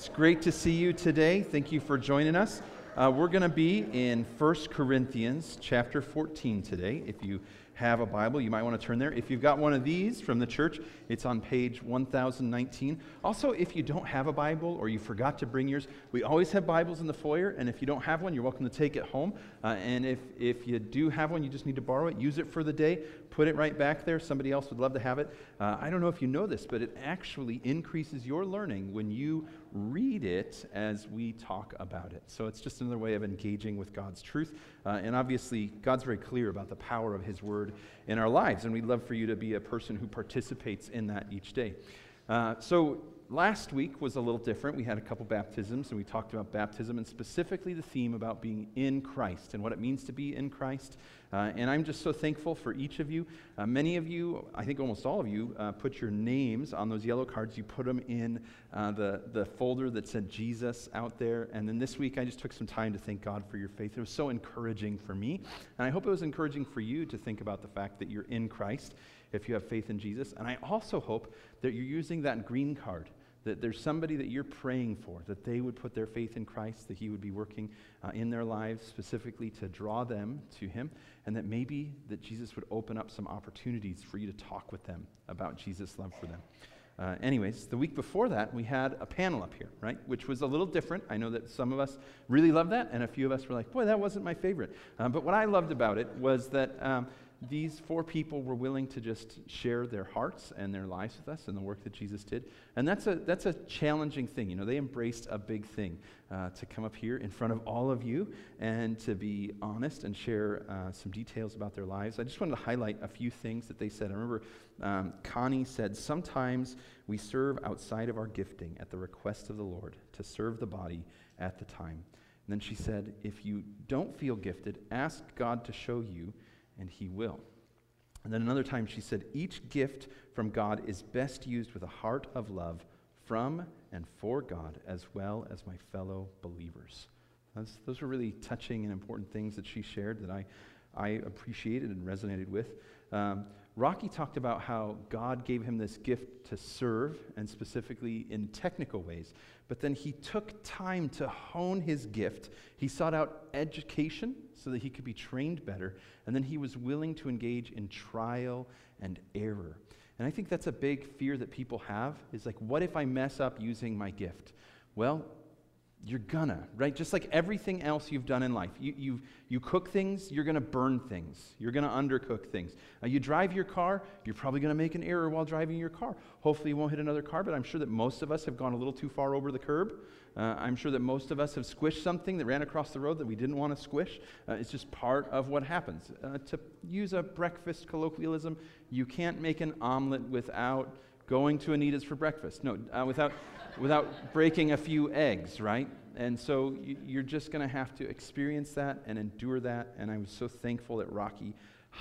It's great to see you today. Thank you for joining us. Uh, we're going to be in 1 Corinthians chapter 14 today. If you have a Bible, you might want to turn there. If you've got one of these from the church, it's on page 1019. Also, if you don't have a Bible or you forgot to bring yours, we always have Bibles in the foyer, and if you don't have one, you're welcome to take it home. Uh, and if, if you do have one, you just need to borrow it, use it for the day, put it right back there. Somebody else would love to have it. Uh, I don't know if you know this, but it actually increases your learning when you read it as we talk about it. So it's just another way of engaging with God's truth. Uh, and obviously, God's very clear about the power of His Word in our lives, and we'd love for you to be a person who participates in that each day. Uh, so last week was a little different. We had a couple baptisms, and we talked about baptism and specifically the theme about being in Christ and what it means to be in Christ. Uh, and I'm just so thankful for each of you. Uh, many of you, I think almost all of you, uh, put your names on those yellow cards. You put them in uh, the, the folder that said Jesus out there. And then this week, I just took some time to thank God for your faith. It was so encouraging for me. And I hope it was encouraging for you to think about the fact that you're in Christ if you have faith in Jesus. And I also hope that you're using that green card that there's somebody that you're praying for, that they would put their faith in Christ, that He would be working uh, in their lives specifically to draw them to Him, and that maybe that Jesus would open up some opportunities for you to talk with them about Jesus' love for them. Uh, anyways, the week before that, we had a panel up here, right? Which was a little different. I know that some of us really loved that, and a few of us were like, boy, that wasn't my favorite. Uh, but what I loved about it was that um, these four people were willing to just share their hearts and their lives with us and the work that Jesus did. And that's a, that's a challenging thing. You know, they embraced a big thing uh, to come up here in front of all of you and to be honest and share uh, some details about their lives. I just wanted to highlight a few things that they said. I remember um, Connie said, Sometimes we serve outside of our gifting at the request of the Lord to serve the body at the time. And then she said, If you don't feel gifted, ask God to show you and he will. And then another time she said, Each gift from God is best used with a heart of love from and for God as well as my fellow believers. That's, those were really touching and important things that she shared that I, I appreciated and resonated with. Um, Rocky talked about how God gave him this gift to serve, and specifically in technical ways. But then he took time to hone his gift. He sought out education so that he could be trained better. And then he was willing to engage in trial and error. And I think that's a big fear that people have is like, what if I mess up using my gift? Well, you're gonna, right? Just like everything else you've done in life. You, you, you cook things, you're gonna burn things. You're gonna undercook things. Uh, you drive your car, you're probably gonna make an error while driving your car. Hopefully, you won't hit another car, but I'm sure that most of us have gone a little too far over the curb. Uh, I'm sure that most of us have squished something that ran across the road that we didn't want to squish. Uh, it's just part of what happens. Uh, to use a breakfast colloquialism, you can't make an omelet without going to Anita's for breakfast. No, uh, without without breaking a few eggs, right? And so you're just going to have to experience that and endure that. And I was so thankful that Rocky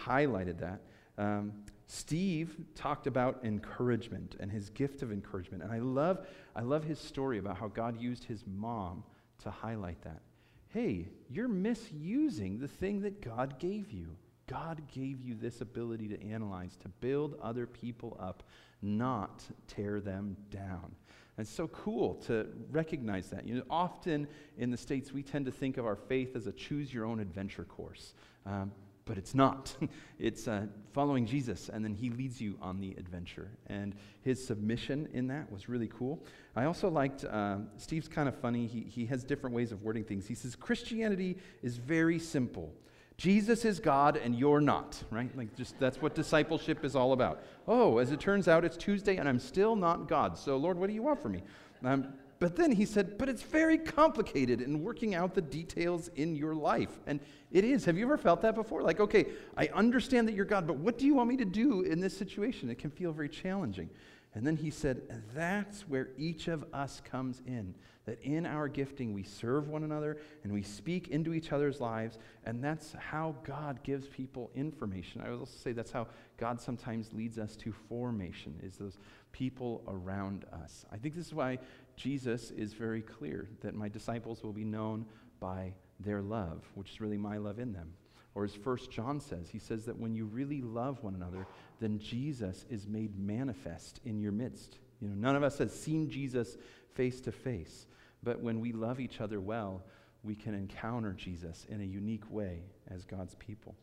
highlighted that. Um, Steve talked about encouragement and his gift of encouragement. And I love, I love his story about how God used his mom to highlight that. Hey, you're misusing the thing that God gave you. God gave you this ability to analyze, to build other people up, not tear them down. And it's so cool to recognize that. You know, often in the States, we tend to think of our faith as a choose your own adventure course. Um, but it's not. it's uh, following Jesus, and then he leads you on the adventure. And his submission in that was really cool. I also liked, uh, Steve's kind of funny. He, he has different ways of wording things. He says, Christianity is very simple. Jesus is God and you're not, right? Like, just that's what discipleship is all about. Oh, as it turns out, it's Tuesday and I'm still not God. So, Lord, what do you want from me? Um, but then he said, but it's very complicated in working out the details in your life. And it is. Have you ever felt that before? Like, okay, I understand that you're God, but what do you want me to do in this situation? It can feel very challenging. And then he said, that's where each of us comes in. That in our gifting, we serve one another and we speak into each other's lives. And that's how God gives people information. I would also say that's how God sometimes leads us to formation, is those people around us. I think this is why Jesus is very clear that my disciples will be known by their love, which is really my love in them. Or as First John says, he says that when you really love one another, then Jesus is made manifest in your midst. You know, none of us has seen Jesus face to face. But when we love each other well, we can encounter Jesus in a unique way as God's people.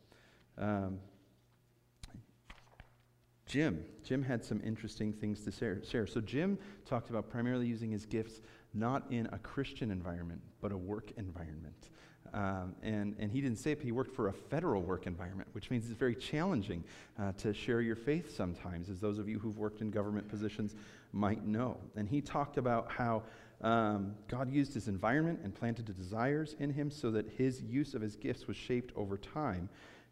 Um, Jim. Jim had some interesting things to share. So, Jim talked about primarily using his gifts not in a Christian environment, but a work environment. Um, and, and he didn't say it, but he worked for a federal work environment, which means it's very challenging uh, to share your faith sometimes, as those of you who've worked in government positions might know. And he talked about how um, God used his environment and planted the desires in him so that his use of his gifts was shaped over time.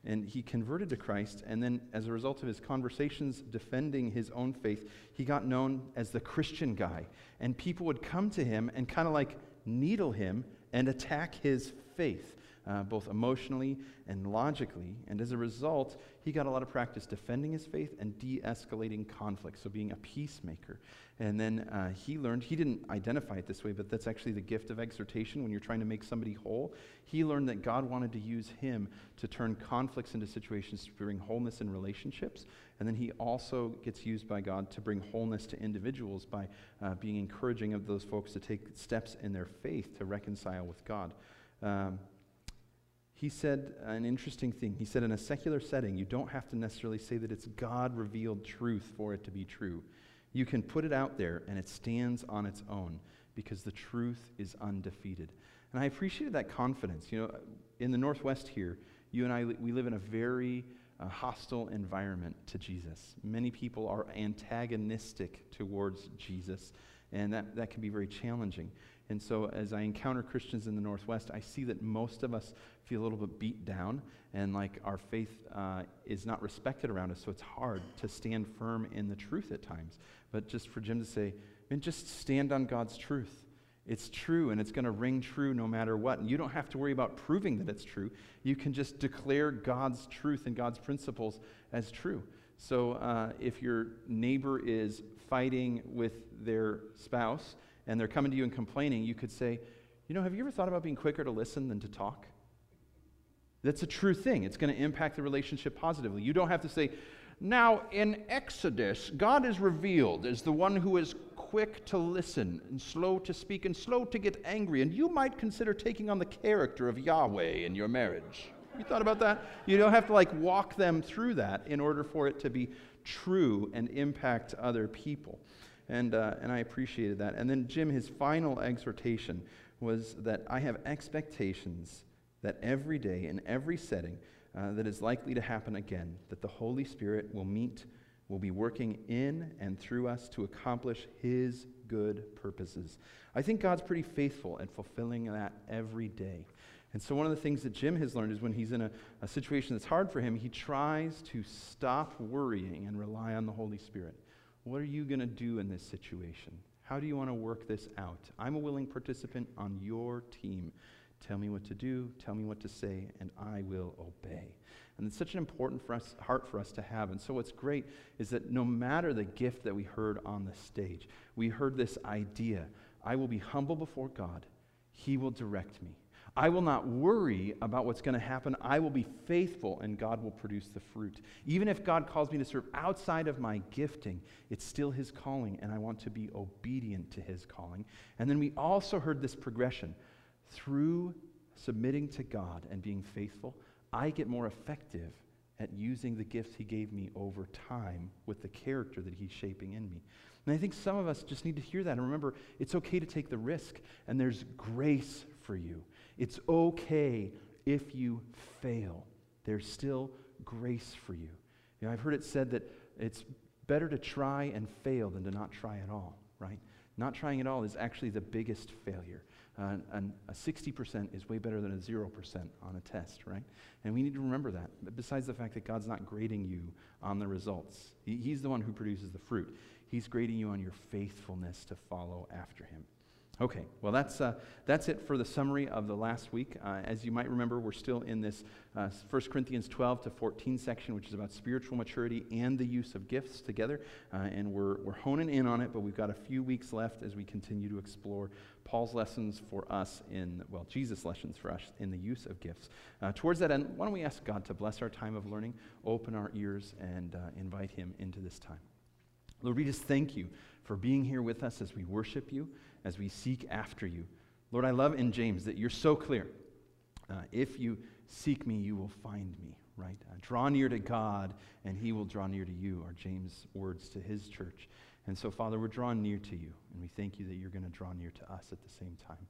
And he converted to Christ, and then as a result of his conversations defending his own faith, he got known as the Christian guy. And people would come to him and kind of like needle him and attack his faith, uh, both emotionally and logically. And as a result, he got a lot of practice defending his faith and de escalating conflict, so being a peacemaker. And then uh, he learned, he didn't identify it this way, but that's actually the gift of exhortation when you're trying to make somebody whole. He learned that God wanted to use him to turn conflicts into situations to bring wholeness in relationships. And then he also gets used by God to bring wholeness to individuals by uh, being encouraging of those folks to take steps in their faith to reconcile with God. Um, he said an interesting thing. He said, in a secular setting, you don't have to necessarily say that it's God revealed truth for it to be true. You can put it out there and it stands on its own because the truth is undefeated. And I appreciated that confidence. You know, in the Northwest here, you and I, we live in a very uh, hostile environment to Jesus. Many people are antagonistic towards Jesus, and that, that can be very challenging. And so, as I encounter Christians in the Northwest, I see that most of us feel a little bit beat down and like our faith uh, is not respected around us. So, it's hard to stand firm in the truth at times. But just for Jim to say, man, just stand on God's truth. It's true and it's going to ring true no matter what. And you don't have to worry about proving that it's true. You can just declare God's truth and God's principles as true. So uh, if your neighbor is fighting with their spouse, and they're coming to you and complaining, you could say, You know, have you ever thought about being quicker to listen than to talk? That's a true thing. It's going to impact the relationship positively. You don't have to say, Now, in Exodus, God is revealed as the one who is quick to listen and slow to speak and slow to get angry. And you might consider taking on the character of Yahweh in your marriage. You thought about that? You don't have to like walk them through that in order for it to be true and impact other people. And, uh, and I appreciated that. And then, Jim, his final exhortation was that I have expectations that every day, in every setting, uh, that is likely to happen again, that the Holy Spirit will meet, will be working in and through us to accomplish His good purposes. I think God's pretty faithful at fulfilling that every day. And so, one of the things that Jim has learned is when he's in a, a situation that's hard for him, he tries to stop worrying and rely on the Holy Spirit. What are you going to do in this situation? How do you want to work this out? I'm a willing participant on your team. Tell me what to do, tell me what to say, and I will obey. And it's such an important for us, heart for us to have. And so, what's great is that no matter the gift that we heard on the stage, we heard this idea I will be humble before God, He will direct me. I will not worry about what's going to happen. I will be faithful, and God will produce the fruit. Even if God calls me to serve outside of my gifting, it's still His calling, and I want to be obedient to His calling. And then we also heard this progression. Through submitting to God and being faithful, I get more effective at using the gifts He gave me over time with the character that He's shaping in me. And I think some of us just need to hear that and remember it's okay to take the risk, and there's grace for you. It's okay if you fail. There's still grace for you. You know, I've heard it said that it's better to try and fail than to not try at all, right? Not trying at all is actually the biggest failure. Uh, and a 60% is way better than a 0% on a test, right? And we need to remember that. Besides the fact that God's not grading you on the results, he, He's the one who produces the fruit. He's grading you on your faithfulness to follow after Him. Okay, well, that's, uh, that's it for the summary of the last week. Uh, as you might remember, we're still in this uh, 1 Corinthians 12 to 14 section, which is about spiritual maturity and the use of gifts together. Uh, and we're, we're honing in on it, but we've got a few weeks left as we continue to explore Paul's lessons for us in, well, Jesus' lessons for us in the use of gifts. Uh, towards that end, why don't we ask God to bless our time of learning, open our ears, and uh, invite Him into this time? Lord, we just thank you for being here with us as we worship you. As we seek after you. Lord, I love in James that you're so clear. Uh, if you seek me, you will find me, right? Uh, draw near to God, and he will draw near to you, are James' words to his church. And so, Father, we're drawn near to you, and we thank you that you're going to draw near to us at the same time.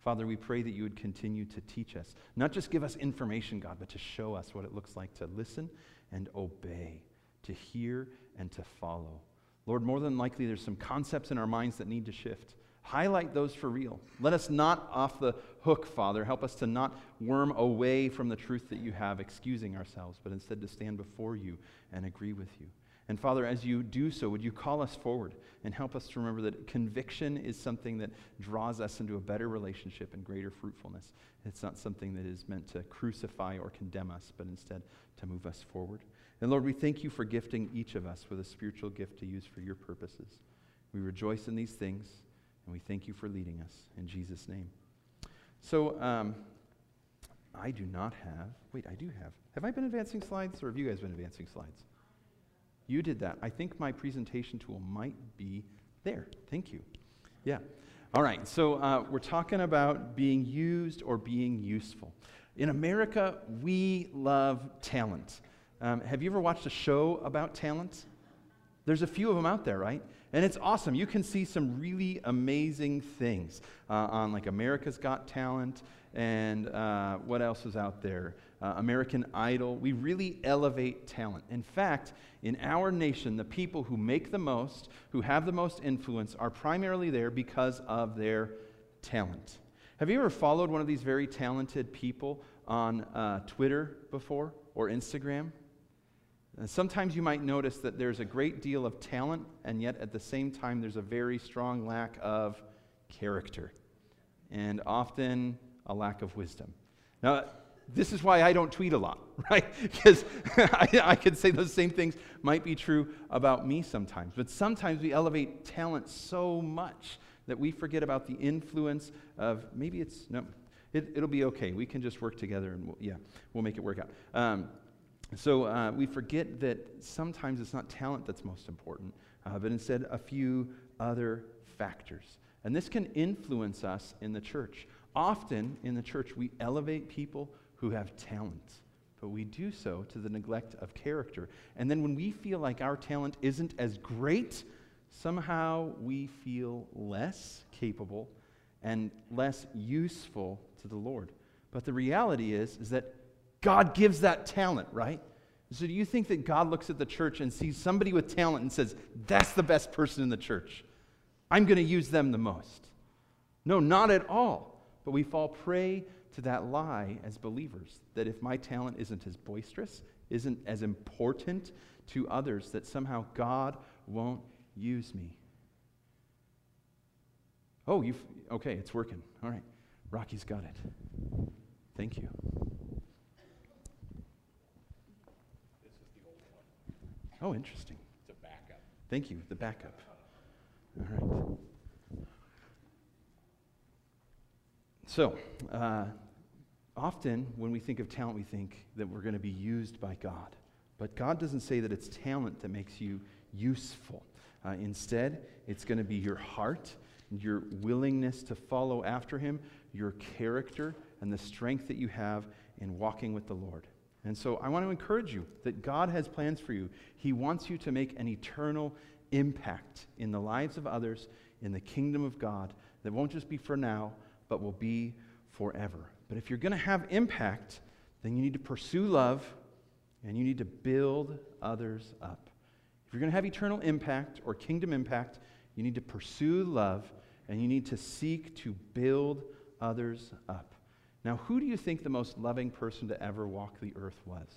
Father, we pray that you would continue to teach us, not just give us information, God, but to show us what it looks like to listen and obey, to hear and to follow. Lord, more than likely, there's some concepts in our minds that need to shift. Highlight those for real. Let us not off the hook, Father. Help us to not worm away from the truth that you have, excusing ourselves, but instead to stand before you and agree with you. And Father, as you do so, would you call us forward and help us to remember that conviction is something that draws us into a better relationship and greater fruitfulness. It's not something that is meant to crucify or condemn us, but instead to move us forward. And Lord, we thank you for gifting each of us with a spiritual gift to use for your purposes. We rejoice in these things, and we thank you for leading us. In Jesus' name. So, um, I do not have, wait, I do have. Have I been advancing slides, or have you guys been advancing slides? You did that. I think my presentation tool might be there. Thank you. Yeah. All right. So uh, we're talking about being used or being useful. In America, we love talent. Um, have you ever watched a show about talent? There's a few of them out there, right? And it's awesome. You can see some really amazing things uh, on like America's Got Talent and uh, what else is out there? Uh, American Idol. We really elevate talent. In fact, in our nation, the people who make the most, who have the most influence, are primarily there because of their talent. Have you ever followed one of these very talented people on uh, Twitter before or Instagram? And uh, sometimes you might notice that there's a great deal of talent, and yet at the same time, there's a very strong lack of character, and often a lack of wisdom. Now, this is why I don't tweet a lot, right? Because I, I could say those same things might be true about me sometimes. But sometimes we elevate talent so much that we forget about the influence of maybe it's, no, it, will be okay. We can just work together and we'll, yeah, we'll make it work out. Um, so uh, we forget that sometimes it's not talent that's most important, uh, but instead a few other factors. And this can influence us in the church. Often in the church, we elevate people who have talent, but we do so to the neglect of character. And then when we feel like our talent isn't as great, somehow we feel less capable and less useful to the Lord. But the reality is, is that God gives that talent, right? So do you think that God looks at the church and sees somebody with talent and says, that's the best person in the church? I'm going to use them the most. No, not at all. But we fall prey to that lie as believers that if my talent isn't as boisterous, isn't as important to others, that somehow God won't use me. Oh, you've, okay, it's working. All right. Rocky's got it. Thank you. Oh, interesting. It's a backup. Thank you, the backup. All right. So, uh, often when we think of talent, we think that we're going to be used by God. But God doesn't say that it's talent that makes you useful. Uh, instead, it's going to be your heart, your willingness to follow after Him, your character, and the strength that you have in walking with the Lord. And so I want to encourage you that God has plans for you. He wants you to make an eternal impact in the lives of others, in the kingdom of God, that won't just be for now, but will be forever. But if you're going to have impact, then you need to pursue love and you need to build others up. If you're going to have eternal impact or kingdom impact, you need to pursue love and you need to seek to build others up. Now, who do you think the most loving person to ever walk the earth was?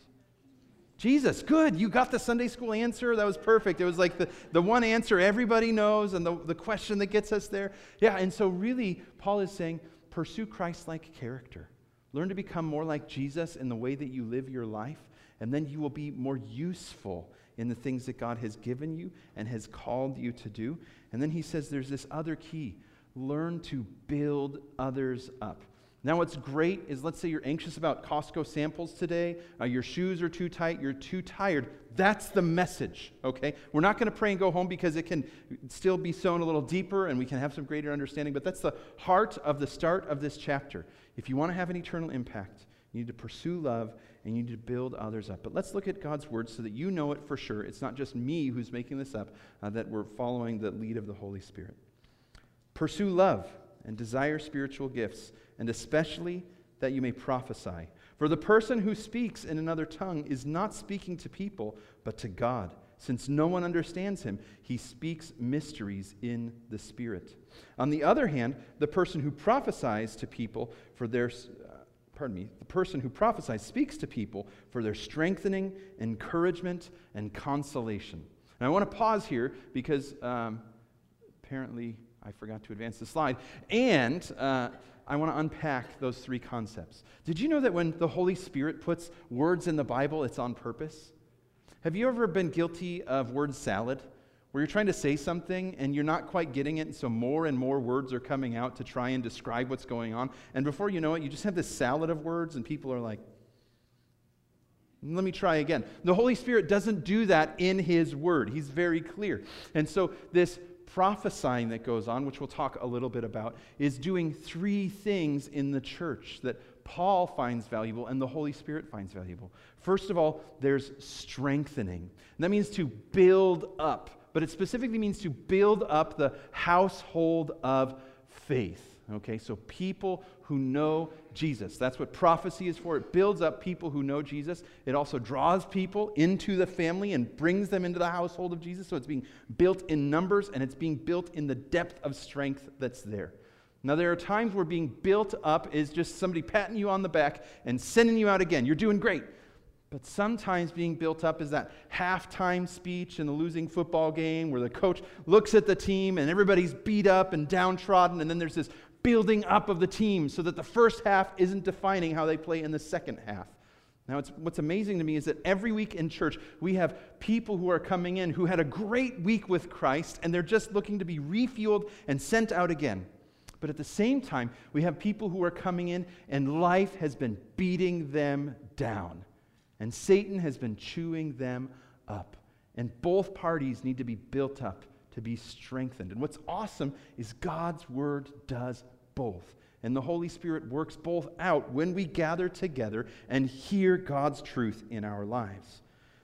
Jesus, good. You got the Sunday school answer. That was perfect. It was like the, the one answer everybody knows and the, the question that gets us there. Yeah, and so really, Paul is saying pursue Christ like character. Learn to become more like Jesus in the way that you live your life, and then you will be more useful in the things that God has given you and has called you to do. And then he says there's this other key learn to build others up. Now, what's great is let's say you're anxious about Costco samples today, uh, your shoes are too tight, you're too tired. That's the message, okay? We're not going to pray and go home because it can still be sown a little deeper and we can have some greater understanding, but that's the heart of the start of this chapter. If you want to have an eternal impact, you need to pursue love and you need to build others up. But let's look at God's word so that you know it for sure. It's not just me who's making this up, uh, that we're following the lead of the Holy Spirit. Pursue love and desire spiritual gifts and especially that you may prophesy. For the person who speaks in another tongue is not speaking to people, but to God. Since no one understands him, he speaks mysteries in the Spirit. On the other hand, the person who prophesies to people for their, uh, pardon me, the person who prophesies speaks to people for their strengthening, encouragement, and consolation. And I want to pause here because um, apparently I forgot to advance the slide. And uh, I want to unpack those three concepts. Did you know that when the Holy Spirit puts words in the Bible, it's on purpose? Have you ever been guilty of word salad? Where you're trying to say something and you're not quite getting it, and so more and more words are coming out to try and describe what's going on. And before you know it, you just have this salad of words, and people are like, let me try again. The Holy Spirit doesn't do that in His Word. He's very clear. And so, this prophesying that goes on, which we'll talk a little bit about, is doing three things in the church that Paul finds valuable and the Holy Spirit finds valuable. First of all, there's strengthening. And that means to build up, but it specifically means to build up the household of faith. Okay, so people who know Jesus. That's what prophecy is for. It builds up people who know Jesus. It also draws people into the family and brings them into the household of Jesus. So it's being built in numbers and it's being built in the depth of strength that's there. Now, there are times where being built up is just somebody patting you on the back and sending you out again. You're doing great. But sometimes being built up is that halftime speech in the losing football game where the coach looks at the team and everybody's beat up and downtrodden, and then there's this building up of the team so that the first half isn't defining how they play in the second half. Now, what's amazing to me is that every week in church, we have people who are coming in who had a great week with Christ, and they're just looking to be refueled and sent out again. But at the same time, we have people who are coming in, and life has been beating them down, and Satan has been chewing them up. And both parties need to be built up to be strengthened. And what's awesome is God's word does both. And the Holy Spirit works both out when we gather together and hear God's truth in our lives.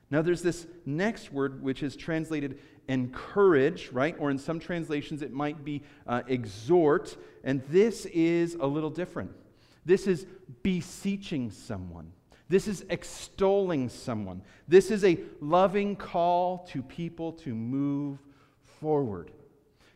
Now, there's this next word which is translated encourage, right? Or in some translations, it might be uh, exhort. And this is a little different. This is beseeching someone. This is extolling someone. This is a loving call to people to move forward.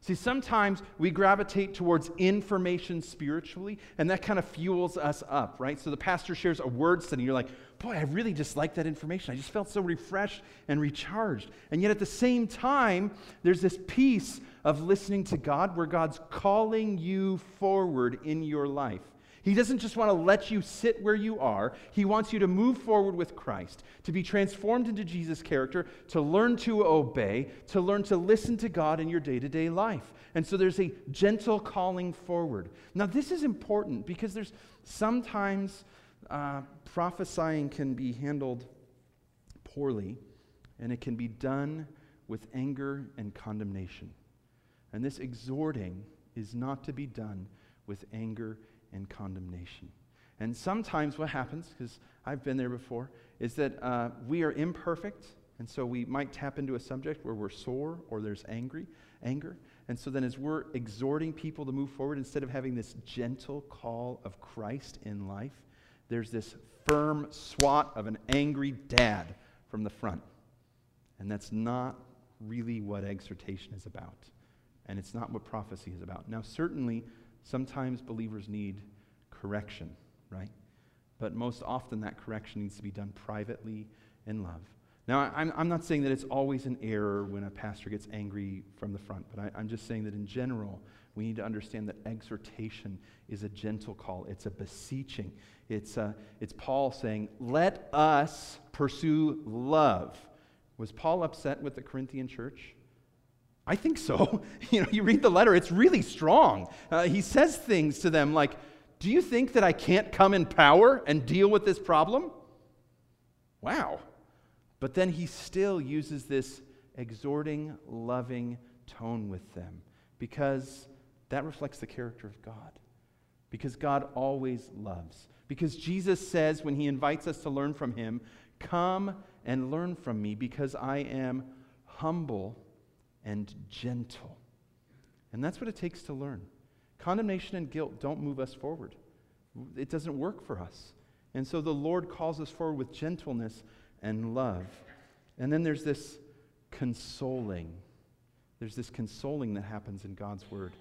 See, sometimes we gravitate towards information spiritually, and that kind of fuels us up, right? So the pastor shares a word study, and you're like, boy, I really just like that information. I just felt so refreshed and recharged. And yet at the same time, there's this piece of listening to God where God's calling you forward in your life. He doesn't just want to let you sit where you are. He wants you to move forward with Christ, to be transformed into Jesus' character, to learn to obey, to learn to listen to God in your day to day life. And so there's a gentle calling forward. Now, this is important because there's sometimes uh, prophesying can be handled poorly, and it can be done with anger and condemnation. And this exhorting is not to be done with anger and condemnation. And sometimes what happens, because I've been there before, is that uh, we are imperfect, and so we might tap into a subject where we're sore or there's angry, anger. And so then as we're exhorting people to move forward, instead of having this gentle call of Christ in life, there's this firm swat of an angry dad from the front. And that's not really what exhortation is about. And it's not what prophecy is about. Now, certainly, Sometimes believers need correction, right? But most often that correction needs to be done privately in love. Now, I'm, I'm not saying that it's always an error when a pastor gets angry from the front, but I, I'm just saying that in general, we need to understand that exhortation is a gentle call. It's a beseeching. It's, uh, it's Paul saying, let us pursue love. Was Paul upset with the Corinthian church? I think so. you know, you read the letter, it's really strong. Uh, he says things to them like, Do you think that I can't come in power and deal with this problem? Wow. But then he still uses this exhorting, loving tone with them because that reflects the character of God. Because God always loves. Because Jesus says when he invites us to learn from him, Come and learn from me because I am humble and gentle. And that's what it takes to learn. Condemnation and guilt don't move us forward, it doesn't work for us. And so the Lord calls us forward with gentleness and love. And then there's this consoling. There's this consoling that happens in God's word.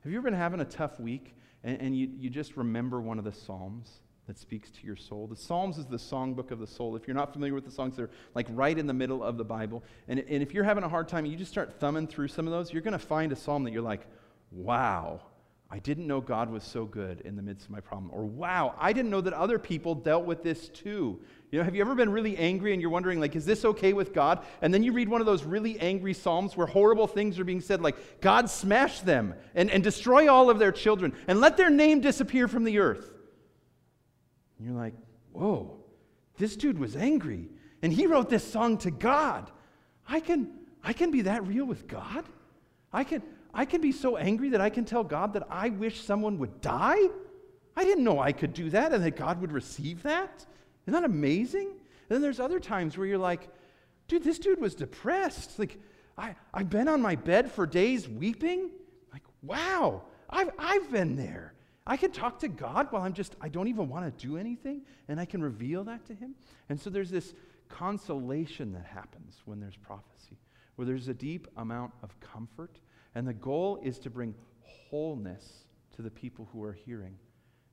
Have you ever been having a tough week and, and you, you just remember one of the Psalms that speaks to your soul? The Psalms is the songbook of the soul. If you're not familiar with the songs, they're like right in the middle of the Bible. And, and if you're having a hard time, you just start thumbing through some of those, you're going to find a psalm that you're like, wow, I didn't know God was so good in the midst of my problem. Or, wow, I didn't know that other people dealt with this too. You know, have you ever been really angry and you're wondering, like, is this okay with God? And then you read one of those really angry Psalms where horrible things are being said, like, God smash them and, and destroy all of their children and let their name disappear from the earth. And you're like, whoa, this dude was angry. And he wrote this song to God. I can, I can be that real with God? I can, I can be so angry that I can tell God that I wish someone would die? I didn't know I could do that and that God would receive that. Isn't that amazing? And then there's other times where you're like, dude, this dude was depressed. Like, I, I've been on my bed for days weeping. Like, wow, I've, I've been there. I can talk to God while I'm just, I don't even want to do anything, and I can reveal that to Him. And so there's this consolation that happens when there's prophecy, where there's a deep amount of comfort, and the goal is to bring wholeness to the people who are hearing.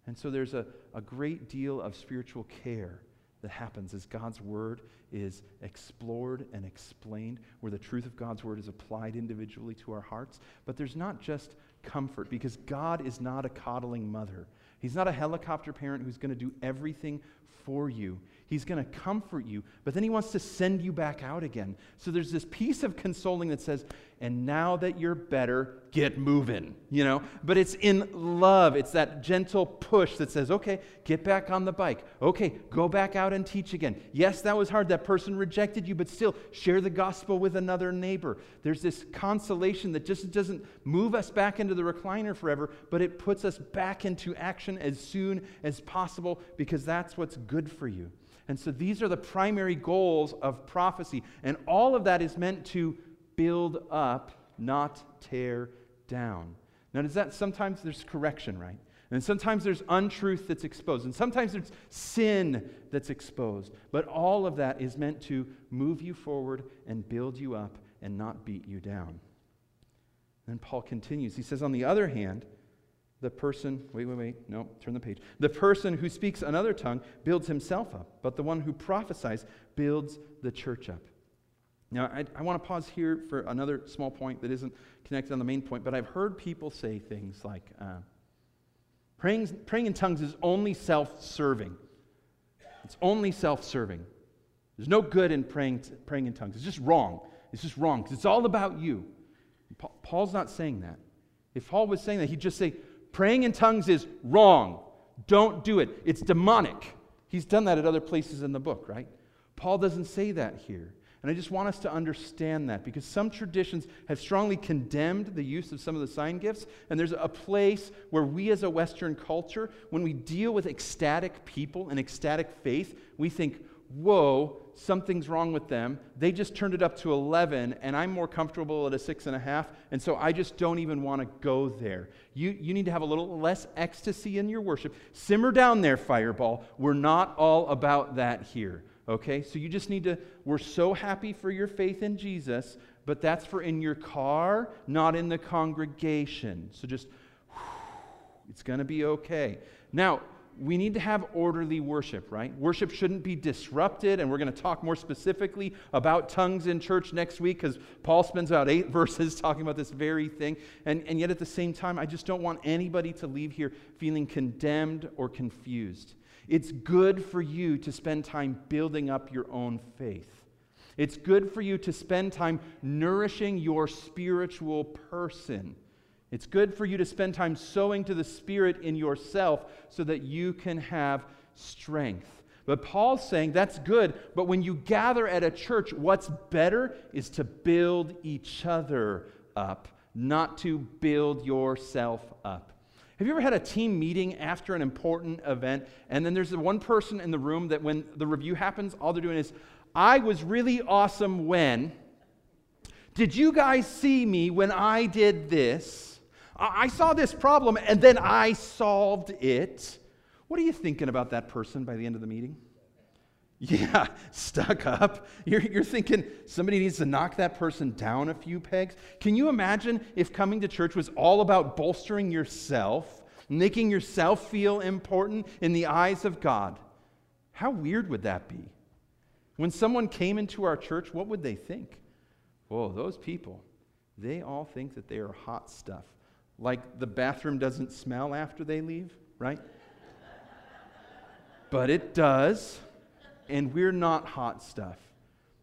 And so there's a, a great deal of spiritual care that happens as God's word is explored and explained, where the truth of God's word is applied individually to our hearts. But there's not just comfort, because God is not a coddling mother. He's not a helicopter parent who's going to do everything for you. He's going to comfort you, but then he wants to send you back out again. So there's this piece of consoling that says, and now that you're better, get moving, you know? But it's in love. It's that gentle push that says, okay, get back on the bike. Okay, go back out and teach again. Yes, that was hard. That person rejected you, but still share the gospel with another neighbor. There's this consolation that just doesn't move us back into the recliner forever, but it puts us back into action as soon as possible because that's what's good for you. And so these are the primary goals of prophecy. And all of that is meant to build up, not tear down. Now, does that sometimes there's correction, right? And sometimes there's untruth that's exposed. And sometimes there's sin that's exposed. But all of that is meant to move you forward and build you up and not beat you down. Then Paul continues. He says, on the other hand, the person, wait, wait, wait, no, turn the page. The person who speaks another tongue builds himself up, but the one who prophesies builds the church up. Now, I, I want to pause here for another small point that isn't connected on the main point, but I've heard people say things like uh, praying, praying in tongues is only self serving. It's only self serving. There's no good in praying, praying in tongues. It's just wrong. It's just wrong because it's all about you. Paul's not saying that. If Paul was saying that, he'd just say, praying in tongues is wrong. Don't do it. It's demonic. He's done that at other places in the book, right? Paul doesn't say that here. And I just want us to understand that because some traditions have strongly condemned the use of some of the sign gifts. And there's a place where we, as a Western culture, when we deal with ecstatic people and ecstatic faith, we think, whoa, something's wrong with them. They just turned it up to 11, and I'm more comfortable at a six and a half, and so I just don't even want to go there. You, you need to have a little less ecstasy in your worship. Simmer down there, Fireball. We're not all about that here. Okay? So you just need to, we're so happy for your faith in Jesus, but that's for in your car, not in the congregation. So just, it's going to be okay. Now, we need to have orderly worship, right? Worship shouldn't be disrupted, and we're going to talk more specifically about tongues in church next week because Paul spends about eight verses talking about this very thing. And, and yet, at the same time, I just don't want anybody to leave here feeling condemned or confused. It's good for you to spend time building up your own faith. It's good for you to spend time nourishing your spiritual person. It's good for you to spend time sowing to the Spirit in yourself so that you can have strength. But Paul's saying that's good, but when you gather at a church, what's better is to build each other up, not to build yourself up. Have you ever had a team meeting after an important event, and then there's the one person in the room that when the review happens, all they're doing is, I was really awesome when. Did you guys see me when I did this? I saw this problem and then I solved it. What are you thinking about that person by the end of the meeting? Yeah, stuck up. You're, you're thinking somebody needs to knock that person down a few pegs. Can you imagine if coming to church was all about bolstering yourself, making yourself feel important in the eyes of God? How weird would that be? When someone came into our church, what would they think? Whoa, those people, they all think that they are hot stuff. Like the bathroom doesn't smell after they leave, right? but it does and we're not hot stuff.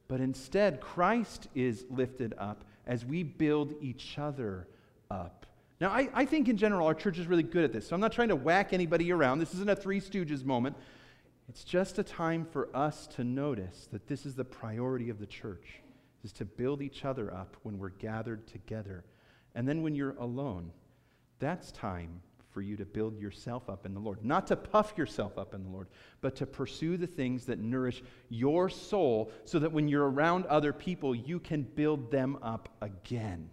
But instead, Christ is lifted up as we build each other up. Now, I, I, think in general, our church is really good at this. So I'm not trying to whack anybody around. This isn't a Three Stooges moment. It's just a time for us to notice that this is the priority of the church, is to build each other up when we're gathered together. And then when you're alone, that's time for you to build yourself up in the Lord. Not to puff yourself up in the Lord, but to pursue the things that nourish your soul so that when you're around other people, you can build them up again.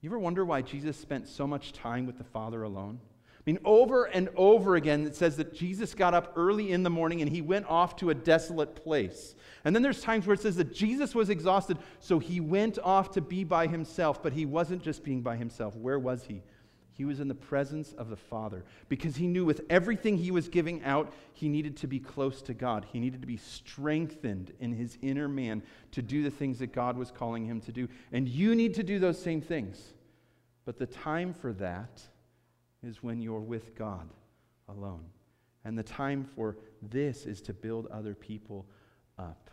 You ever wonder why Jesus spent so much time with the Father alone? I mean, over and over again, it says that Jesus got up early in the morning and he went off to a desolate place. And then there's times where it says that Jesus was exhausted, so he went off to be by himself, but he wasn't just being by himself. Where was he? He was in the presence of the Father because he knew with everything he was giving out, he needed to be close to God. He needed to be strengthened in his inner man to do the things that God was calling him to do. And you need to do those same things. But the time for that is when you're with God alone. And the time for this is to build other people up.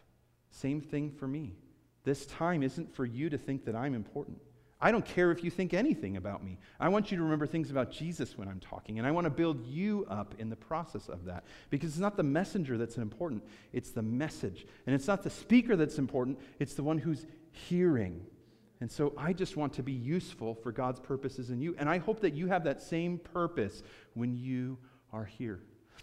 Same thing for me. This time isn't for you to think that I'm important. I don't care if you think anything about me. I want you to remember things about Jesus when I'm talking, and I want to build you up in the process of that. Because it's not the messenger that's important, it's the message. And it's not the speaker that's important, it's the one who's hearing. And so I just want to be useful for God's purposes in you. And I hope that you have that same purpose when you are here.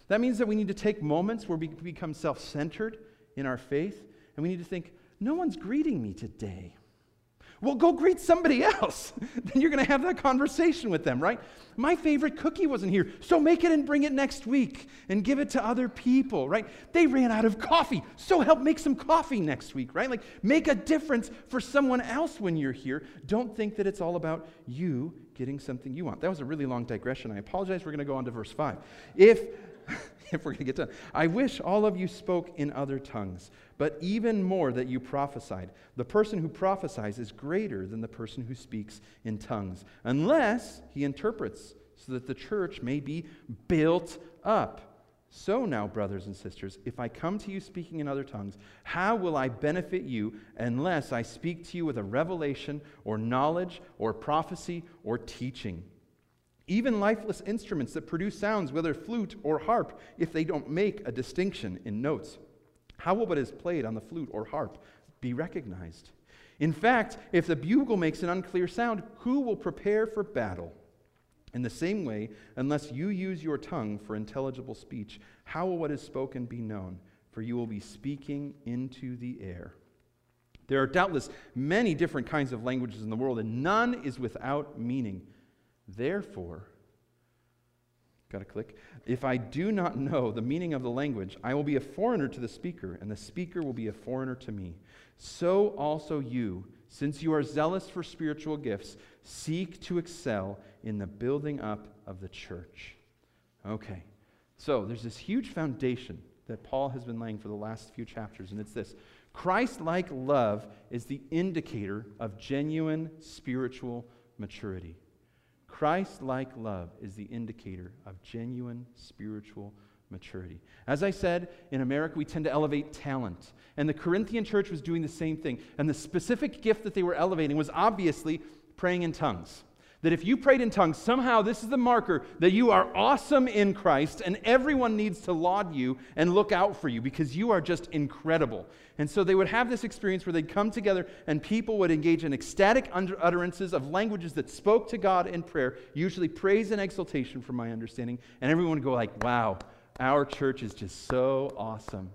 That means that we need to take moments where we become self centered in our faith, and we need to think, no one's greeting me today. Well, go greet somebody else. then you're going to have that conversation with them, right? My favorite cookie wasn't here, so make it and bring it next week and give it to other people, right? They ran out of coffee, so help make some coffee next week, right? Like make a difference for someone else when you're here. Don't think that it's all about you getting something you want. That was a really long digression. I apologize. We're going to go on to verse 5. If if we're going to get done. I wish all of you spoke in other tongues, but even more that you prophesied. The person who prophesies is greater than the person who speaks in tongues, unless he interprets, so that the church may be built up. So now, brothers and sisters, if I come to you speaking in other tongues, how will I benefit you unless I speak to you with a revelation or knowledge or prophecy or teaching? even lifeless instruments that produce sounds, whether flute or harp, if they don't make a distinction in notes. How will what is played on the flute or harp be recognized? In fact, if the bugle makes an unclear sound, who will prepare for battle? In the same way, unless you use your tongue for intelligible speech, how will what is spoken be known? For you will be speaking into the air. There are doubtless many different kinds of languages in the world, and none is without meaning. Therefore, got to click. If I do not know the meaning of the language, I will be a foreigner to the speaker, and the speaker will be a foreigner to me. So also you, since you are zealous for spiritual gifts, seek to excel in the building up of the church. Okay, so there's this huge foundation that Paul has been laying for the last few chapters, and it's this Christ like love is the indicator of genuine spiritual maturity. Christ like love is the indicator of genuine spiritual maturity. As I said, in America, we tend to elevate talent. And the Corinthian church was doing the same thing. And the specific gift that they were elevating was obviously praying in tongues. That if you prayed in tongues, somehow this is the marker that you are awesome in Christ and everyone needs to laud you and look out for you because you are just incredible. And so they would have this experience where they'd come together and people would engage in ecstatic utterances of languages that spoke to God in prayer, usually praise and exaltation from my understanding. And everyone would go like, wow, our church is just so awesome.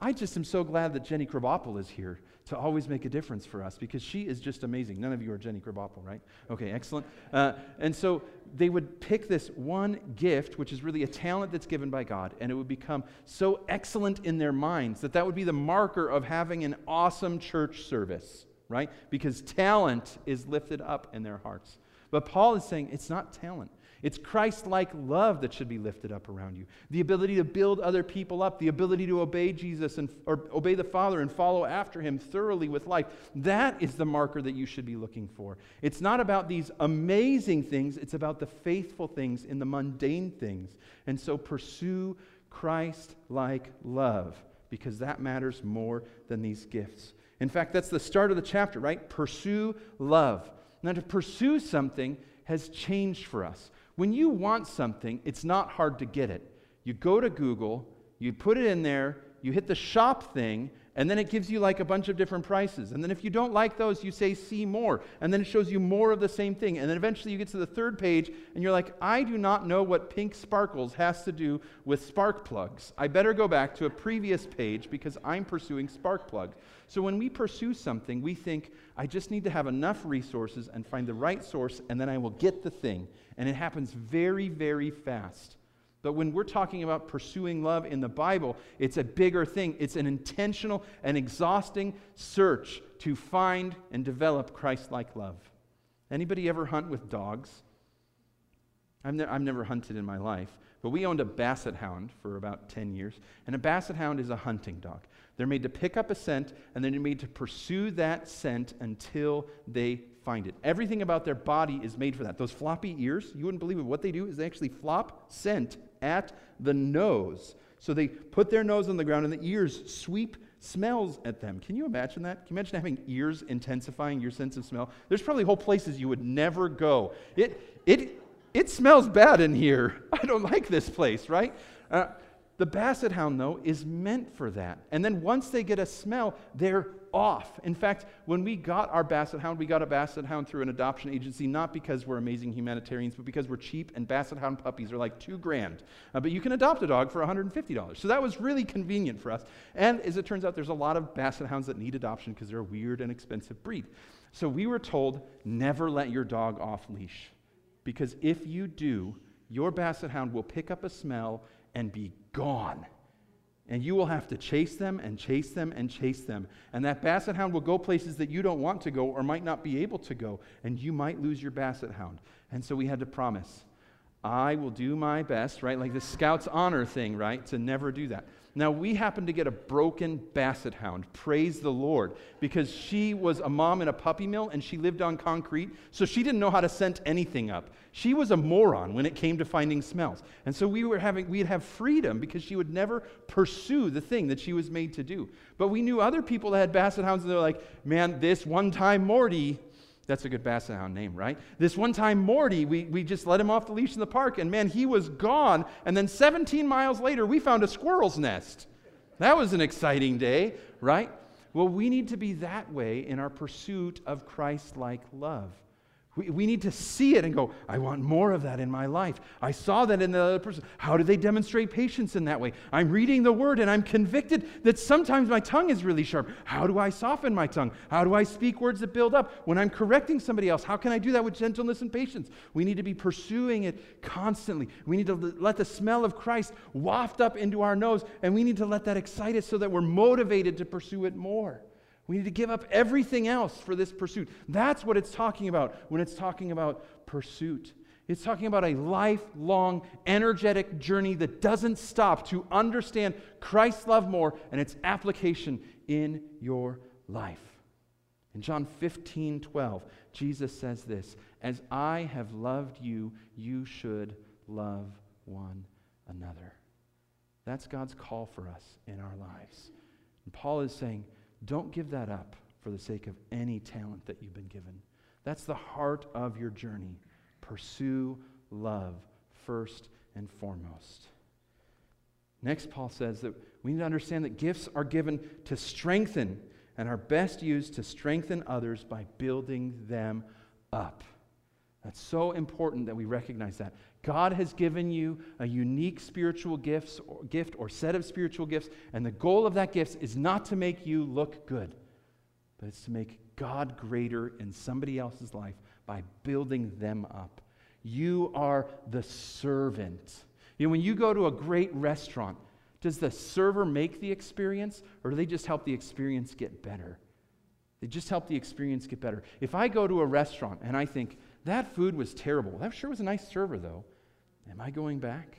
I just am so glad that Jenny Krabappel is here to always make a difference for us because she is just amazing. None of you are Jenny Krabappel, right? Okay, excellent. Uh, and so they would pick this one gift, which is really a talent that's given by God, and it would become so excellent in their minds that that would be the marker of having an awesome church service, right? Because talent is lifted up in their hearts. But Paul is saying it's not talent. It's Christ like love that should be lifted up around you. The ability to build other people up, the ability to obey Jesus and or obey the Father and follow after him thoroughly with life. That is the marker that you should be looking for. It's not about these amazing things, it's about the faithful things in the mundane things. And so pursue Christ like love because that matters more than these gifts. In fact, that's the start of the chapter, right? Pursue love. Now, to pursue something has changed for us. When you want something, it's not hard to get it. You go to Google, you put it in there, you hit the shop thing, and then it gives you like a bunch of different prices. And then if you don't like those, you say see more. And then it shows you more of the same thing. And then eventually you get to the third page and you're like, I do not know what pink sparkles has to do with spark plugs. I better go back to a previous page because I'm pursuing spark plugs. So when we pursue something, we think, I just need to have enough resources and find the right source, and then I will get the thing. And it happens very, very fast. But when we're talking about pursuing love in the Bible, it's a bigger thing. It's an intentional and exhausting search to find and develop Christ-like love. Anybody ever hunt with dogs? I've, ne- I've never hunted in my life, but we owned a basset hound for about 10 years. And a basset hound is a hunting dog. They're made to pick up a scent, and then they're made to pursue that scent until they find it. Everything about their body is made for that. Those floppy ears, you wouldn't believe it. What they do is they actually flop scent at the nose. So they put their nose on the ground and the ears sweep smells at them. Can you imagine that? Can you imagine having ears intensifying your sense of smell? There's probably whole places you would never go. It, it, it smells bad in here. I don't like this place, right? Uh, the basset hound, though, is meant for that. And then once they get a smell, they're off. In fact, when we got our basset hound, we got a basset hound through an adoption agency, not because we're amazing humanitarians, but because we're cheap and basset hound puppies are like two grand. Uh, but you can adopt a dog for $150. So that was really convenient for us. And as it turns out, there's a lot of basset hounds that need adoption because they're a weird and expensive breed. So we were told never let your dog off leash. Because if you do, your basset hound will pick up a smell and be gone. And you will have to chase them and chase them and chase them. And that basset hound will go places that you don't want to go or might not be able to go. And you might lose your basset hound. And so we had to promise I will do my best, right? Like the scout's honor thing, right? To never do that. Now, we happened to get a broken basset hound. Praise the Lord. Because she was a mom in a puppy mill and she lived on concrete, so she didn't know how to scent anything up. She was a moron when it came to finding smells. And so we were having, we'd have freedom because she would never pursue the thing that she was made to do. But we knew other people that had basset hounds and they're like, man, this one time Morty, that's a good basset hound name, right? This one time, Morty, we, we just let him off the leash in the park, and man, he was gone. And then 17 miles later, we found a squirrel's nest. That was an exciting day, right? Well, we need to be that way in our pursuit of Christ like love. We, we need to see it and go, I want more of that in my life. I saw that in the other person. How do they demonstrate patience in that way? I'm reading the word and I'm convicted that sometimes my tongue is really sharp. How do I soften my tongue? How do I speak words that build up? When I'm correcting somebody else, how can I do that with gentleness and patience? We need to be pursuing it constantly. We need to let the smell of Christ waft up into our nose and we need to let that excite us so that we're motivated to pursue it more. We need to give up everything else for this pursuit. That's what it's talking about when it's talking about pursuit. It's talking about a lifelong, energetic journey that doesn't stop to understand Christ's love more and its application in your life. In John 15, 12, Jesus says this As I have loved you, you should love one another. That's God's call for us in our lives. And Paul is saying, don't give that up for the sake of any talent that you've been given. That's the heart of your journey. Pursue love first and foremost. Next, Paul says that we need to understand that gifts are given to strengthen and are best used to strengthen others by building them up. That's so important that we recognize that. God has given you a unique spiritual gifts or, gift or set of spiritual gifts, and the goal of that gift is not to make you look good, but it's to make God greater in somebody else's life by building them up. You are the servant. You know, when you go to a great restaurant, does the server make the experience, or do they just help the experience get better? They just help the experience get better. If I go to a restaurant and I think, that food was terrible, that sure was a nice server, though, am I going back?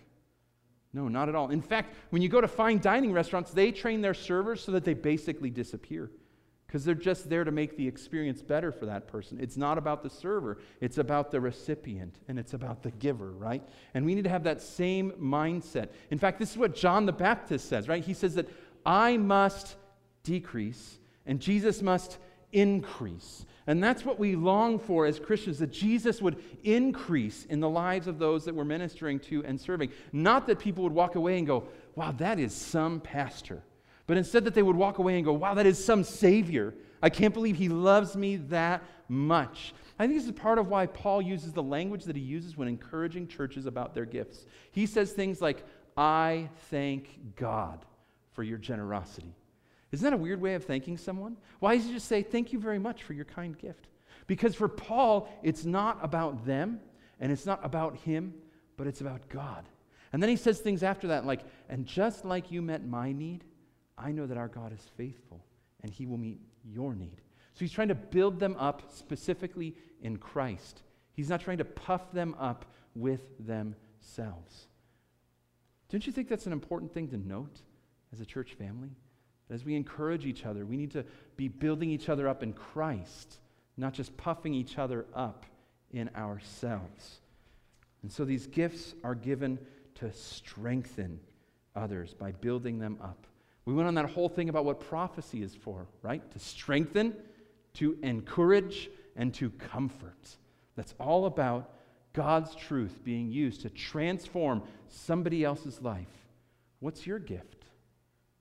No, not at all. In fact, when you go to fine dining restaurants, they train their servers so that they basically disappear because they're just there to make the experience better for that person. It's not about the server, it's about the recipient and it's about the giver, right? And we need to have that same mindset. In fact, this is what John the Baptist says, right? He says that I must decrease and Jesus must increase. And that's what we long for as Christians that Jesus would increase in the lives of those that we're ministering to and serving. Not that people would walk away and go, wow, that is some pastor but instead that they would walk away and go, wow, that is some Savior. I can't believe he loves me that much. I think this is part of why Paul uses the language that he uses when encouraging churches about their gifts. He says things like, I thank God for your generosity. Isn't that a weird way of thanking someone? Why does he just say, Thank you very much for your kind gift? Because for Paul, it's not about them and it's not about him, but it's about God. And then he says things after that like, And just like you met my need, I know that our God is faithful and he will meet your need. So he's trying to build them up specifically in Christ. He's not trying to puff them up with themselves. Don't you think that's an important thing to note as a church family? As we encourage each other, we need to be building each other up in Christ, not just puffing each other up in ourselves. And so these gifts are given to strengthen others by building them up. We went on that whole thing about what prophecy is for, right? To strengthen, to encourage, and to comfort. That's all about God's truth being used to transform somebody else's life. What's your gift?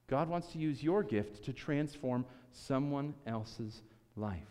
God wants to use your gift to transform someone else's life.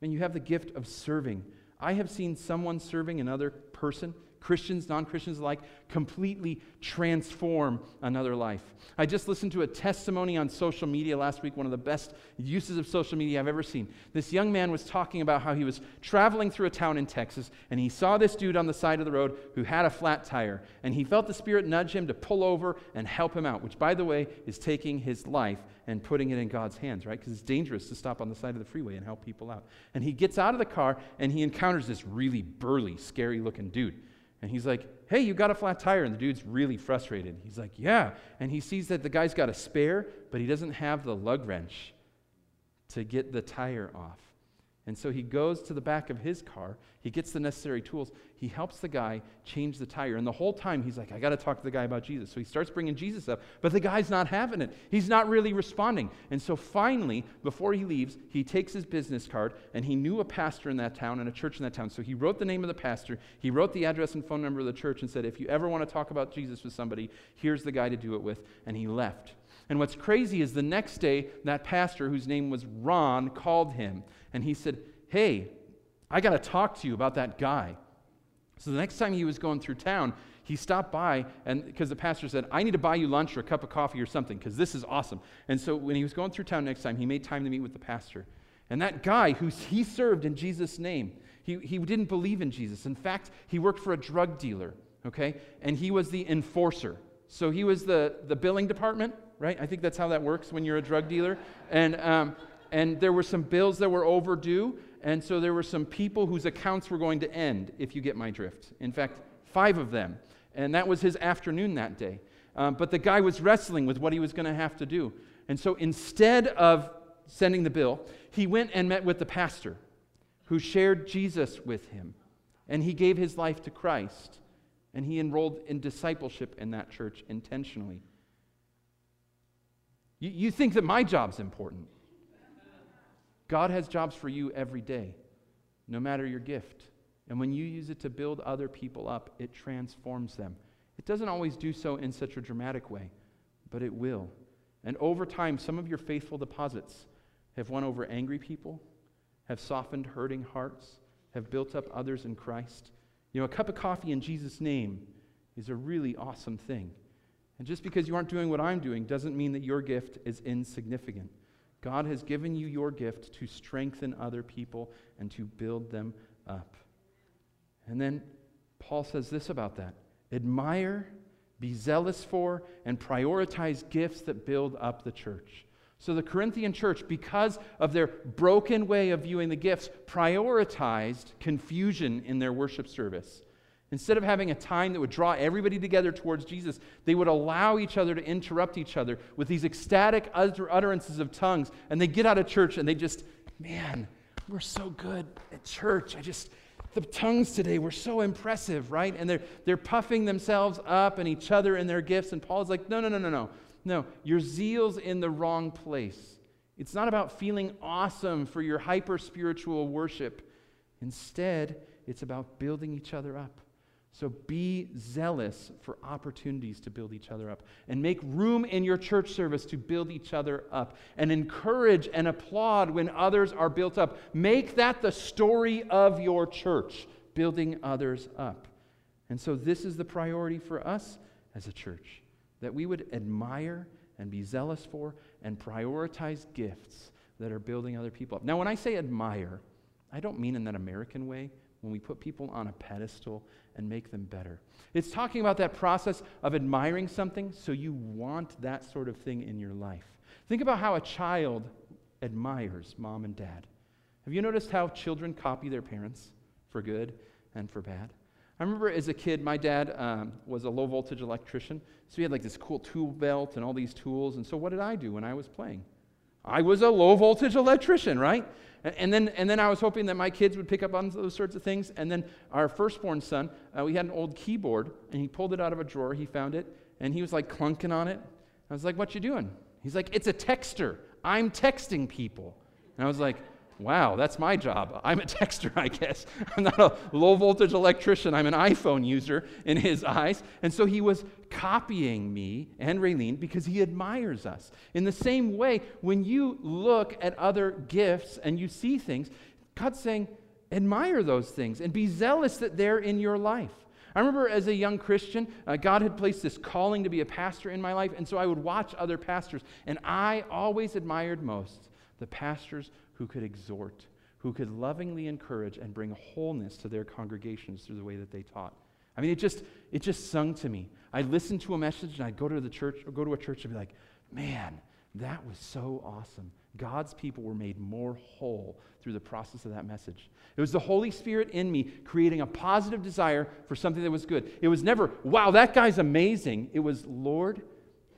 And you have the gift of serving. I have seen someone serving another person Christians, non Christians alike, completely transform another life. I just listened to a testimony on social media last week, one of the best uses of social media I've ever seen. This young man was talking about how he was traveling through a town in Texas and he saw this dude on the side of the road who had a flat tire. And he felt the Spirit nudge him to pull over and help him out, which, by the way, is taking his life and putting it in God's hands, right? Because it's dangerous to stop on the side of the freeway and help people out. And he gets out of the car and he encounters this really burly, scary looking dude. And he's like, Hey, you got a flat tire. And the dude's really frustrated. He's like, Yeah. And he sees that the guy's got a spare, but he doesn't have the lug wrench to get the tire off. And so he goes to the back of his car, he gets the necessary tools, he helps the guy change the tire. And the whole time he's like, I got to talk to the guy about Jesus. So he starts bringing Jesus up, but the guy's not having it. He's not really responding. And so finally, before he leaves, he takes his business card and he knew a pastor in that town and a church in that town. So he wrote the name of the pastor, he wrote the address and phone number of the church and said, If you ever want to talk about Jesus with somebody, here's the guy to do it with. And he left. And what's crazy is the next day, that pastor, whose name was Ron, called him and he said, Hey, I got to talk to you about that guy. So the next time he was going through town, he stopped by and because the pastor said, I need to buy you lunch or a cup of coffee or something because this is awesome. And so when he was going through town next time, he made time to meet with the pastor. And that guy who he served in Jesus' name, he, he didn't believe in Jesus. In fact, he worked for a drug dealer, okay? And he was the enforcer. So he was the, the billing department, right? I think that's how that works when you're a drug dealer. And, um, and there were some bills that were overdue, and so there were some people whose accounts were going to end, if you get my drift. In fact, five of them. And that was his afternoon that day. Um, but the guy was wrestling with what he was going to have to do. And so instead of sending the bill, he went and met with the pastor who shared Jesus with him. And he gave his life to Christ. And he enrolled in discipleship in that church intentionally. You, you think that my job's important. God has jobs for you every day. no matter your gift. And when you use it to build other people up, it transforms them. It doesn't always do so in such a dramatic way, but it will. And over time, some of your faithful deposits have won over angry people, have softened hurting hearts, have built up others in Christ. You know, a cup of coffee in Jesus' name is a really awesome thing. And just because you aren't doing what I'm doing doesn't mean that your gift is insignificant. God has given you your gift to strengthen other people and to build them up. And then Paul says this about that admire, be zealous for, and prioritize gifts that build up the church. So the Corinthian church, because of their broken way of viewing the gifts, prioritized confusion in their worship service. Instead of having a time that would draw everybody together towards Jesus, they would allow each other to interrupt each other with these ecstatic utterances of tongues. And they get out of church and they just, man, we're so good at church. I just, the tongues today were so impressive, right? And they're, they're puffing themselves up and each other in their gifts. And Paul's like, no, no, no, no, no. No, your zeal's in the wrong place. It's not about feeling awesome for your hyper spiritual worship. Instead, it's about building each other up. So be zealous for opportunities to build each other up and make room in your church service to build each other up and encourage and applaud when others are built up. Make that the story of your church, building others up. And so this is the priority for us as a church that we would admire and be zealous for and prioritize gifts that are building other people up. Now, when I say admire, I don't mean in that American way when we put people on a pedestal and make them better. It's talking about that process of admiring something so you want that sort of thing in your life. Think about how a child admires mom and dad. Have you noticed how children copy their parents for good and for bad? I remember as a kid, my dad um, was a low voltage electrician, so he had like this cool tool belt and all these tools. And so, what did I do when I was playing? I was a low voltage electrician, right? And then, and then I was hoping that my kids would pick up on those sorts of things. And then our firstborn son, uh, we had an old keyboard, and he pulled it out of a drawer. He found it, and he was like clunking on it. I was like, "What you doing?" He's like, "It's a texter. I'm texting people." And I was like, Wow, that's my job. I'm a texter, I guess. I'm not a low voltage electrician. I'm an iPhone user in his eyes. And so he was copying me and Raylene because he admires us. In the same way, when you look at other gifts and you see things, God's saying, admire those things and be zealous that they're in your life. I remember as a young Christian, uh, God had placed this calling to be a pastor in my life, and so I would watch other pastors, and I always admired most the pastors who could exhort, who could lovingly encourage and bring wholeness to their congregations through the way that they taught. I mean, it just, it just sung to me. I'd listen to a message and I'd go to the church or go to a church and be like, man, that was so awesome. God's people were made more whole through the process of that message. It was the Holy Spirit in me creating a positive desire for something that was good. It was never, wow, that guy's amazing. It was, Lord,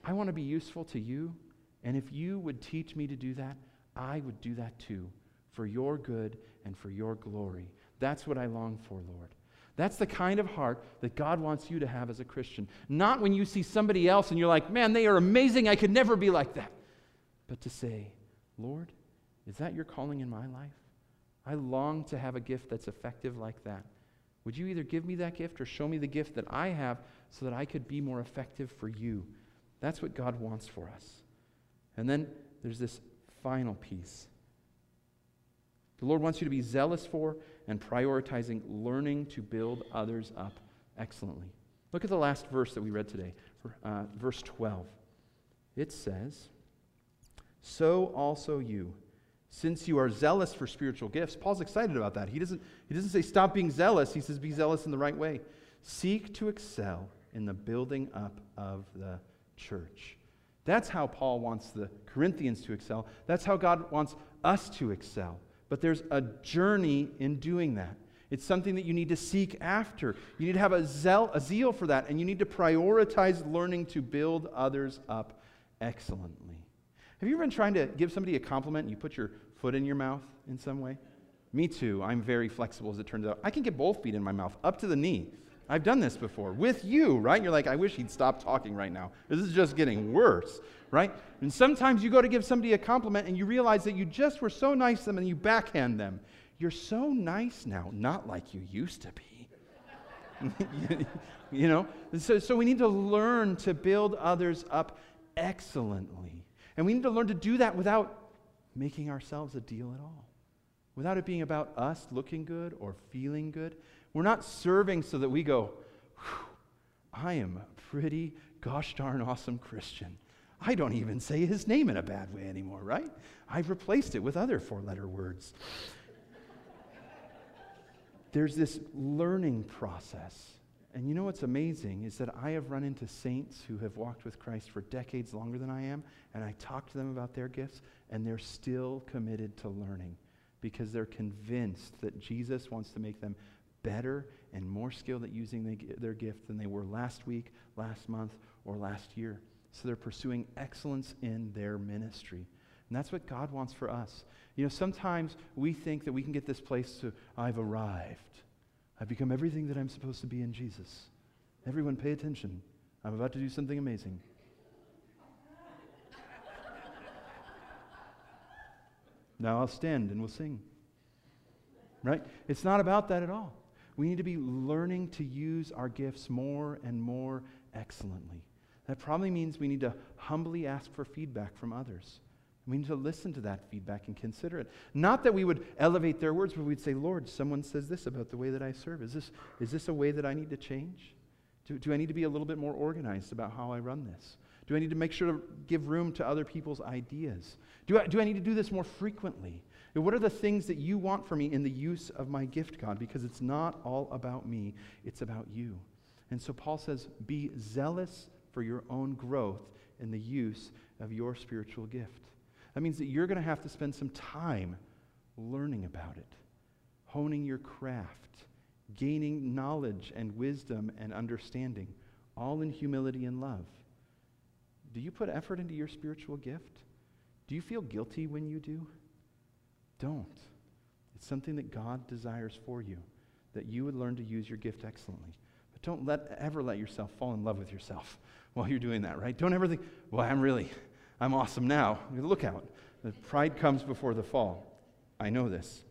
I want to be useful to you. And if you would teach me to do that, I would do that too for your good and for your glory. That's what I long for, Lord. That's the kind of heart that God wants you to have as a Christian. Not when you see somebody else and you're like, man, they are amazing. I could never be like that. But to say, Lord, is that your calling in my life? I long to have a gift that's effective like that. Would you either give me that gift or show me the gift that I have so that I could be more effective for you? That's what God wants for us. And then there's this final piece. The Lord wants you to be zealous for and prioritizing learning to build others up excellently. Look at the last verse that we read today, uh, verse 12. It says, So also you, since you are zealous for spiritual gifts. Paul's excited about that. He doesn't, he doesn't say stop being zealous, he says be zealous in the right way. Seek to excel in the building up of the church. That's how Paul wants the Corinthians to excel. That's how God wants us to excel. But there's a journey in doing that. It's something that you need to seek after. You need to have a zeal, a zeal for that, and you need to prioritize learning to build others up excellently. Have you ever been trying to give somebody a compliment and you put your foot in your mouth in some way? Me too. I'm very flexible, as it turns out. I can get both feet in my mouth, up to the knee. I've done this before with you, right? You're like, I wish he'd stop talking right now. This is just getting worse, right? And sometimes you go to give somebody a compliment and you realize that you just were so nice to them and you backhand them. You're so nice now, not like you used to be. you know? So, so we need to learn to build others up excellently. And we need to learn to do that without making ourselves a deal at all, without it being about us looking good or feeling good. We're not serving so that we go, I am a pretty gosh darn awesome Christian. I don't even say his name in a bad way anymore, right? I've replaced it with other four letter words. There's this learning process. And you know what's amazing is that I have run into saints who have walked with Christ for decades longer than I am, and I talk to them about their gifts, and they're still committed to learning because they're convinced that Jesus wants to make them better and more skilled at using the, their gift than they were last week, last month, or last year. So they're pursuing excellence in their ministry. And that's what God wants for us. You know, sometimes we think that we can get this place to, I've arrived. I've become everything that I'm supposed to be in Jesus. Everyone, pay attention. I'm about to do something amazing. now I'll stand and we'll sing. Right? It's not about that at all. We need to be learning to use our gifts more and more excellently. That probably means we need to humbly ask for feedback from others. We need to listen to that feedback and consider it. Not that we would elevate their words, but we'd say, Lord, someone says this about the way that I serve. Is this, is this a way that I need to change? Do, do I need to be a little bit more organized about how I run this? Do I need to make sure to give room to other people's ideas? Do I, do I need to do this more frequently? What are the things that you want for me in the use of my gift, God? Because it's not all about me, it's about you. And so Paul says, be zealous for your own growth in the use of your spiritual gift. That means that you're going to have to spend some time learning about it, honing your craft, gaining knowledge and wisdom and understanding, all in humility and love. Do you put effort into your spiritual gift? Do you feel guilty when you do? Don't. It's something that God desires for you, that you would learn to use your gift excellently. But don't let, ever let yourself fall in love with yourself while you're doing that, right? Don't ever think, well, I'm really, I'm awesome now. Look out. The pride comes before the fall. I know this.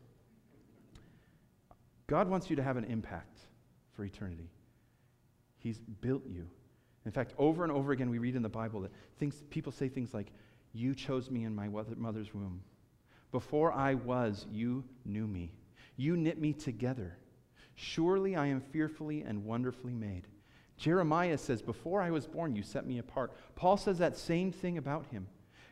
God wants you to have an impact for eternity. He's built you. In fact, over and over again, we read in the Bible that things, people say things like, You chose me in my mother's womb. Before I was, you knew me. You knit me together. Surely I am fearfully and wonderfully made. Jeremiah says, Before I was born, you set me apart. Paul says that same thing about him.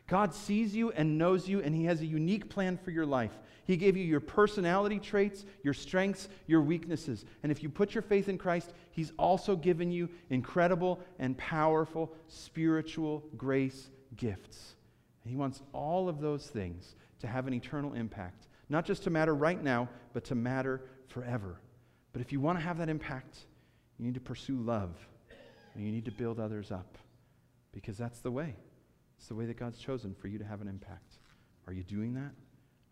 God sees you and knows you, and He has a unique plan for your life. He gave you your personality traits, your strengths, your weaknesses. And if you put your faith in Christ, He's also given you incredible and powerful spiritual grace gifts. And He wants all of those things to have an eternal impact, not just to matter right now, but to matter forever. But if you want to have that impact, you need to pursue love and you need to build others up because that's the way. It's the way that God's chosen for you to have an impact. Are you doing that?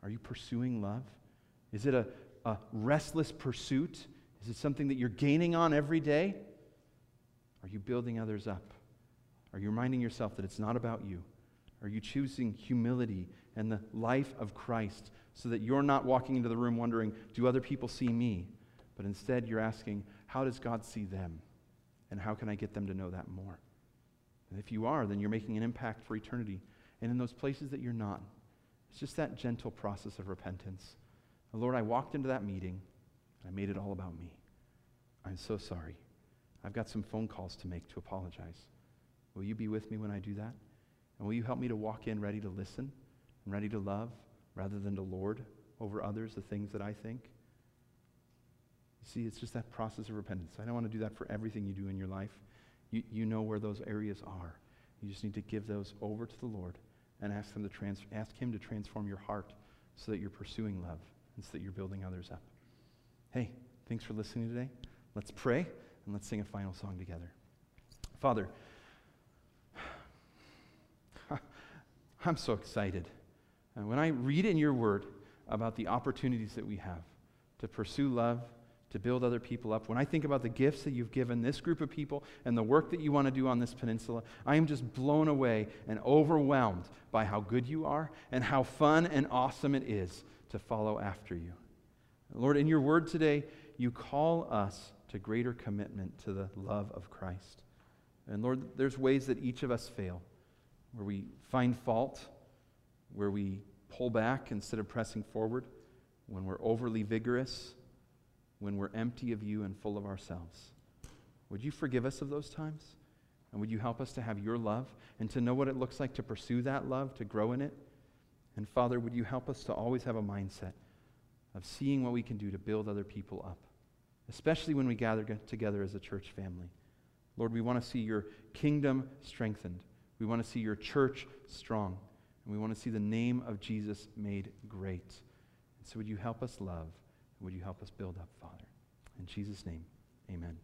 Are you pursuing love? Is it a, a restless pursuit? Is it something that you're gaining on every day? Are you building others up? Are you reminding yourself that it's not about you? Are you choosing humility and the life of Christ so that you're not walking into the room wondering, do other people see me? But instead, you're asking, how does God see them? And how can I get them to know that more? And if you are, then you're making an impact for eternity. And in those places that you're not, it's just that gentle process of repentance. Lord, I walked into that meeting and I made it all about me. I'm so sorry. I've got some phone calls to make to apologize. Will you be with me when I do that? And will you help me to walk in ready to listen ready to love rather than to lord over others the things that I think? You see, it's just that process of repentance. I don't want to do that for everything you do in your life. You, you know where those areas are. You just need to give those over to the Lord and ask, him to trans- ask Him to transform your heart so that you're pursuing love and so that you're building others up. Hey, thanks for listening today. Let's pray and let's sing a final song together. Father, I'm so excited. And when I read in your word about the opportunities that we have to pursue love, to build other people up, when I think about the gifts that you've given this group of people and the work that you want to do on this peninsula, I am just blown away and overwhelmed by how good you are and how fun and awesome it is to follow after you. Lord, in your word today, you call us to greater commitment to the love of Christ. And Lord, there's ways that each of us fail, where we find fault, where we pull back instead of pressing forward, when we're overly vigorous, when we're empty of you and full of ourselves. Would you forgive us of those times? And would you help us to have your love and to know what it looks like to pursue that love, to grow in it? And Father, would you help us to always have a mindset of seeing what we can do to build other people up, especially when we gather together as a church family? Lord, we want to see your kingdom strengthened. We want to see your church strong. And we want to see the name of Jesus made great. And so would you help us love? Would you help us build up, Father? In Jesus' name, amen.